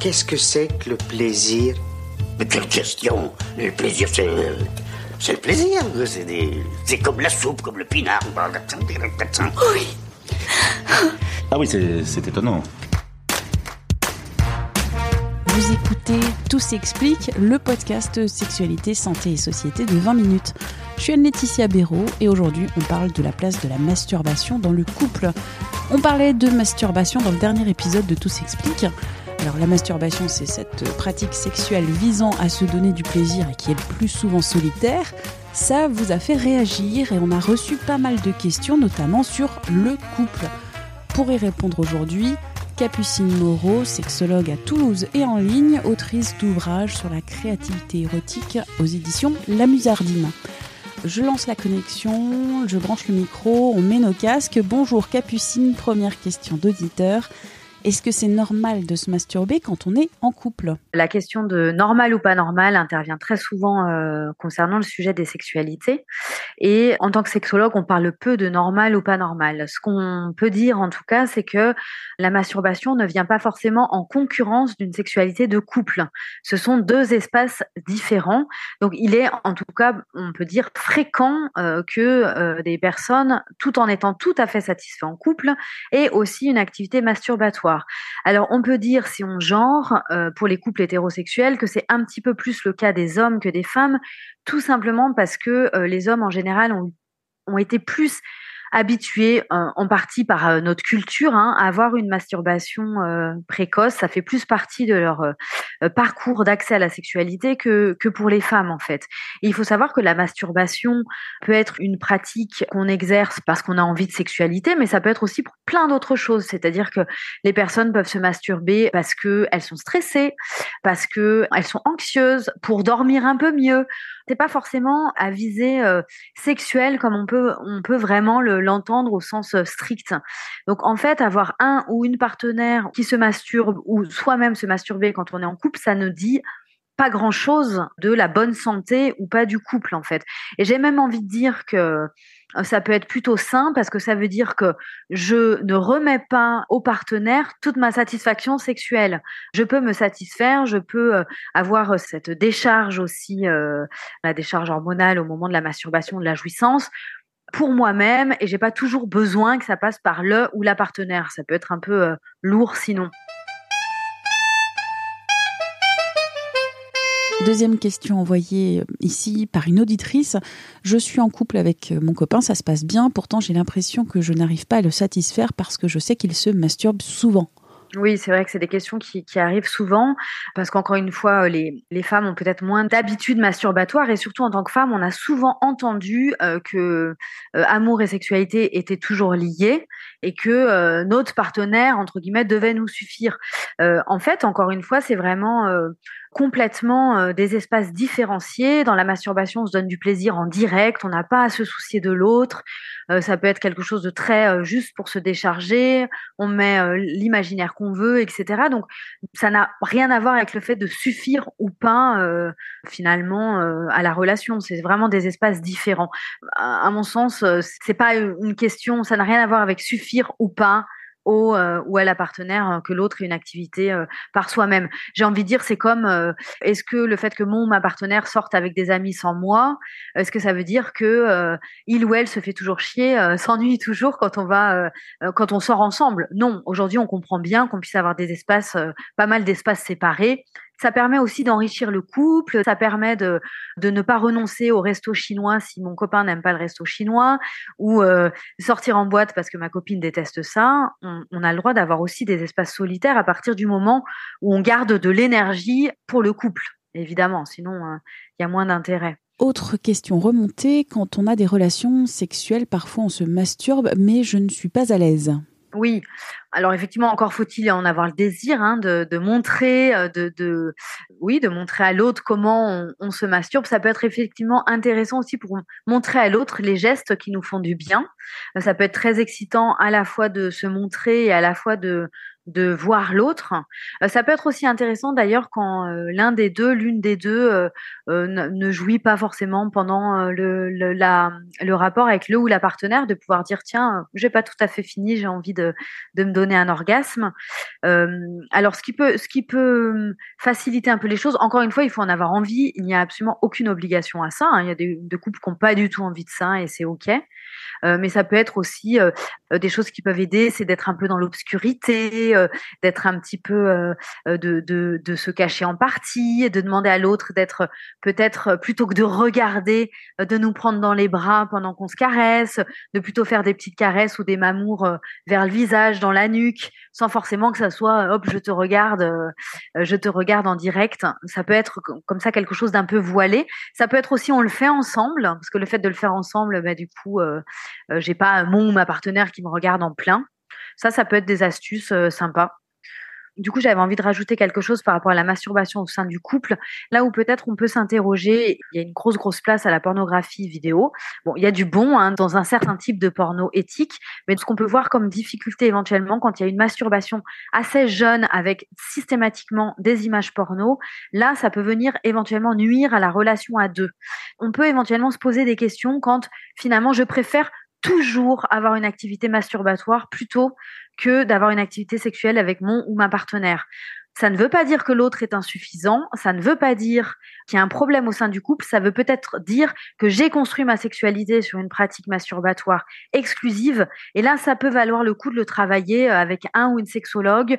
Qu'est-ce que c'est que le plaisir? Mais quelle question? Le plaisir, c'est. C'est le plaisir. C'est des- c'est comme la soupe, comme le pinard. Oui. Ah oui, c'est c'est étonnant. Vous écoutez Tout s'explique, le podcast Sexualité, Santé et Société de 20 minutes. Je suis Anne-Laetitia Béraud et aujourd'hui on parle de la place de la masturbation dans le couple. On parlait de masturbation dans le dernier épisode de Tout s'explique. Alors la masturbation c'est cette pratique sexuelle visant à se donner du plaisir et qui est le plus souvent solitaire. Ça vous a fait réagir et on a reçu pas mal de questions notamment sur le couple. Pour y répondre aujourd'hui, Capucine Moreau, sexologue à Toulouse et en ligne, autrice d'ouvrages sur la créativité érotique aux éditions La Musardine. Je lance la connexion, je branche le micro, on met nos casques. Bonjour Capucine, première question d'auditeur. Est-ce que c'est normal de se masturber quand on est en couple? La question de normal ou pas normal intervient très souvent euh, concernant le sujet des sexualités. Et en tant que sexologue, on parle peu de normal ou pas normal. Ce qu'on peut dire en tout cas, c'est que la masturbation ne vient pas forcément en concurrence d'une sexualité de couple. Ce sont deux espaces différents. Donc il est en tout cas, on peut dire, fréquent euh, que euh, des personnes, tout en étant tout à fait satisfaits en couple, aient aussi une activité masturbatoire. Alors, on peut dire, si on genre, euh, pour les couples hétérosexuels, que c'est un petit peu plus le cas des hommes que des femmes, tout simplement parce que euh, les hommes, en général, ont, ont été plus habitués, euh, en partie par euh, notre culture, hein, à avoir une masturbation euh, précoce. Ça fait plus partie de leur parcours d'accès à la sexualité que, que pour les femmes, en fait. Il faut savoir que la masturbation peut être une pratique qu'on exerce parce qu'on a envie de sexualité, mais ça peut être aussi pour plein d'autres choses. C'est-à-dire que les personnes peuvent se masturber parce qu'elles sont stressées, parce qu'elles sont anxieuses, pour dormir un peu mieux. C'est pas forcément à viser euh, sexuelle comme on peut, on peut vraiment le- l'entendre au sens euh, strict. Donc en fait, avoir un ou une partenaire qui se masturbe ou soi-même se masturber quand on est en couple, ça ne dit pas grand chose de la bonne santé ou pas du couple en fait. Et j'ai même envie de dire que euh, ça peut être plutôt sain parce que ça veut dire que je ne remets pas au partenaire toute ma satisfaction sexuelle. Je peux me satisfaire, je peux euh, avoir cette décharge aussi, euh, la décharge hormonale au moment de la masturbation, de la jouissance pour moi-même et j'ai pas toujours besoin que ça passe par le ou la partenaire. Ça peut être un peu lourd sinon. Deuxième question envoyée euh, ici par une auditrice. Je suis en couple avec euh, mon copain, ça se passe bien, pourtant j'ai l'impression que je n'arrive pas à le satisfaire parce que je sais qu'il se masturbe souvent. Oui, c'est vrai que c'est des questions qui, arrivent souvent parce qu'encore une fois, euh, les, femmes ont peut-être moins d'habitudes masturbatoires et surtout en tant que femme, on a souvent entendu que amour et sexualité étaient toujours liés et que notre partenaire, entre guillemets, devait nous suffire. En fait, encore une fois, c'est vraiment complètement euh, des espaces différenciés. Dans la masturbation, on se donne du plaisir en direct, on n'a pas à se soucier de l'autre. Euh, ça peut être quelque chose de très euh, juste pour se décharger. On met l'imaginaire qu'on veut, etc. Donc, ça n'a rien à voir avec le fait de suffire ou pas finalement à la relation. C'est vraiment des espaces différents. À, à mon sens, c'est pas une question. Ça n'a rien à voir avec suffire ou pas euh, ou à la partenaire euh, que l'autre ait une activité euh, par soi-même. J'ai envie de dire, c'est comme est-ce que le fait que mon ou ma partenaire sorte avec des amis sans moi, est-ce que ça veut dire que il ou elle se fait toujours chier, s'ennuie toujours quand on va quand on sort ensemble? Non, aujourd'hui on comprend bien qu'on puisse avoir des espaces, pas mal d'espaces séparés. Ça permet aussi d'enrichir le couple, ça permet de, ne pas renoncer au resto chinois si mon copain n'aime pas le resto chinois, ou euh, sortir en boîte parce que ma copine déteste ça. On, on a le droit d'avoir aussi des espaces solitaires à partir du moment où on garde de l'énergie pour le couple, évidemment, sinon euh, il y a moins d'intérêt. Autre question remontée, quand on a des relations sexuelles, parfois on se masturbe, mais je ne suis pas à l'aise. Oui, alors effectivement, encore faut-il en avoir le désir hein, de, montrer, euh, de, montrer à l'autre comment on, se masturbe. Ça peut être effectivement intéressant aussi pour montrer à l'autre les gestes qui nous font du bien. Ça peut être très excitant à la fois de se montrer et à la fois de, de voir l'autre. Euh, ça peut être aussi intéressant d'ailleurs quand euh, l'un des deux, l'une des deux euh, ne, jouit pas forcément pendant le, rapport avec le ou la partenaire, de pouvoir dire tiens, j'ai pas tout à fait fini, j'ai envie de, me donner un orgasme. alors ce qui peut ce qui peut faciliter un peu les choses. Encore une fois, il faut en avoir envie. Il n'y a absolument aucune obligation à ça. Hein. Il y a des, des couples qui n'ont pas du tout envie de ça et c'est ok. Mais ça peut être aussi des choses qui peuvent aider, c'est d'être un peu dans l'obscurité, d'être un petit peu de, de, de, se cacher en partie, de demander à l'autre d'être peut-être plutôt que de regarder, de nous prendre dans les bras pendant qu'on se caresse, de plutôt faire des petites caresses ou des mamours vers le visage, dans la nuque, sans forcément que ça soit hop je te regarde, je te regarde en direct. Ça peut être comme ça quelque chose d'un peu voilé. Ça peut être aussi on le fait ensemble, parce que le fait de le faire ensemble, bah, du coup euh, j'ai pas mon ou ma partenaire qui me regarde en plein. Ça, ça peut être des astuces euh, sympas. Du coup, j'avais envie de rajouter quelque chose par rapport à la masturbation au sein du couple, là où peut-être on peut s'interroger. Il y a une grosse, grosse place à la pornographie vidéo. Bon, il y a du bon hein, dans un certain type de porno éthique, mais ce qu'on peut voir comme difficulté éventuellement quand il y a une masturbation assez jeune avec systématiquement des images porno, là, ça peut venir éventuellement nuire à la relation à deux. On peut éventuellement se poser des questions quand finalement je préfère toujours avoir une activité masturbatoire plutôt que d'avoir une activité sexuelle avec mon ou ma partenaire. Ça ne veut pas dire que l'autre est insuffisant, ça ne veut pas dire qu'il y a un problème au sein du couple, ça veut peut-être dire que j'ai construit ma sexualité sur une pratique masturbatoire exclusive, et là, ça peut valoir le coup de le travailler euh, avec un ou une sexologue,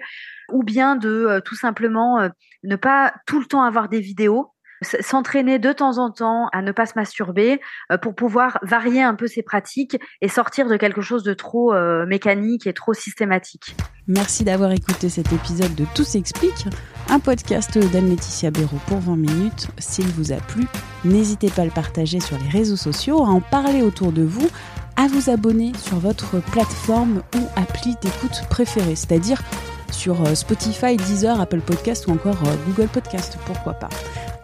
ou bien de euh, tout simplement euh, ne pas tout le temps avoir des vidéos, s'entraîner de temps en temps à ne pas se masturber euh, pour pouvoir varier un peu ses pratiques et sortir de quelque chose de trop euh, mécanique et trop systématique. Merci d'avoir écouté cet épisode de Tout s'explique, un podcast d'Anne-Laetitia Béraud pour 20 minutes. S'il vous a plu, n'hésitez pas à le partager sur les réseaux sociaux, à en parler autour de vous, à vous abonner sur votre plateforme ou appli d'écoute préférée, c'est-à-dire sur euh, Spotify, Deezer, Apple Podcast ou encore Google Podcast, pourquoi pas.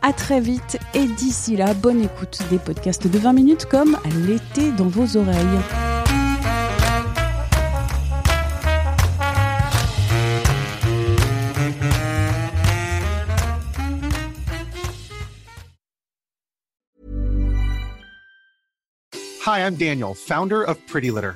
À très vite et d'ici là, bonne écoute des podcasts de 20 minutes comme l'été dans vos oreilles. Hi, I'm Daniel, founder of Pretty Litter.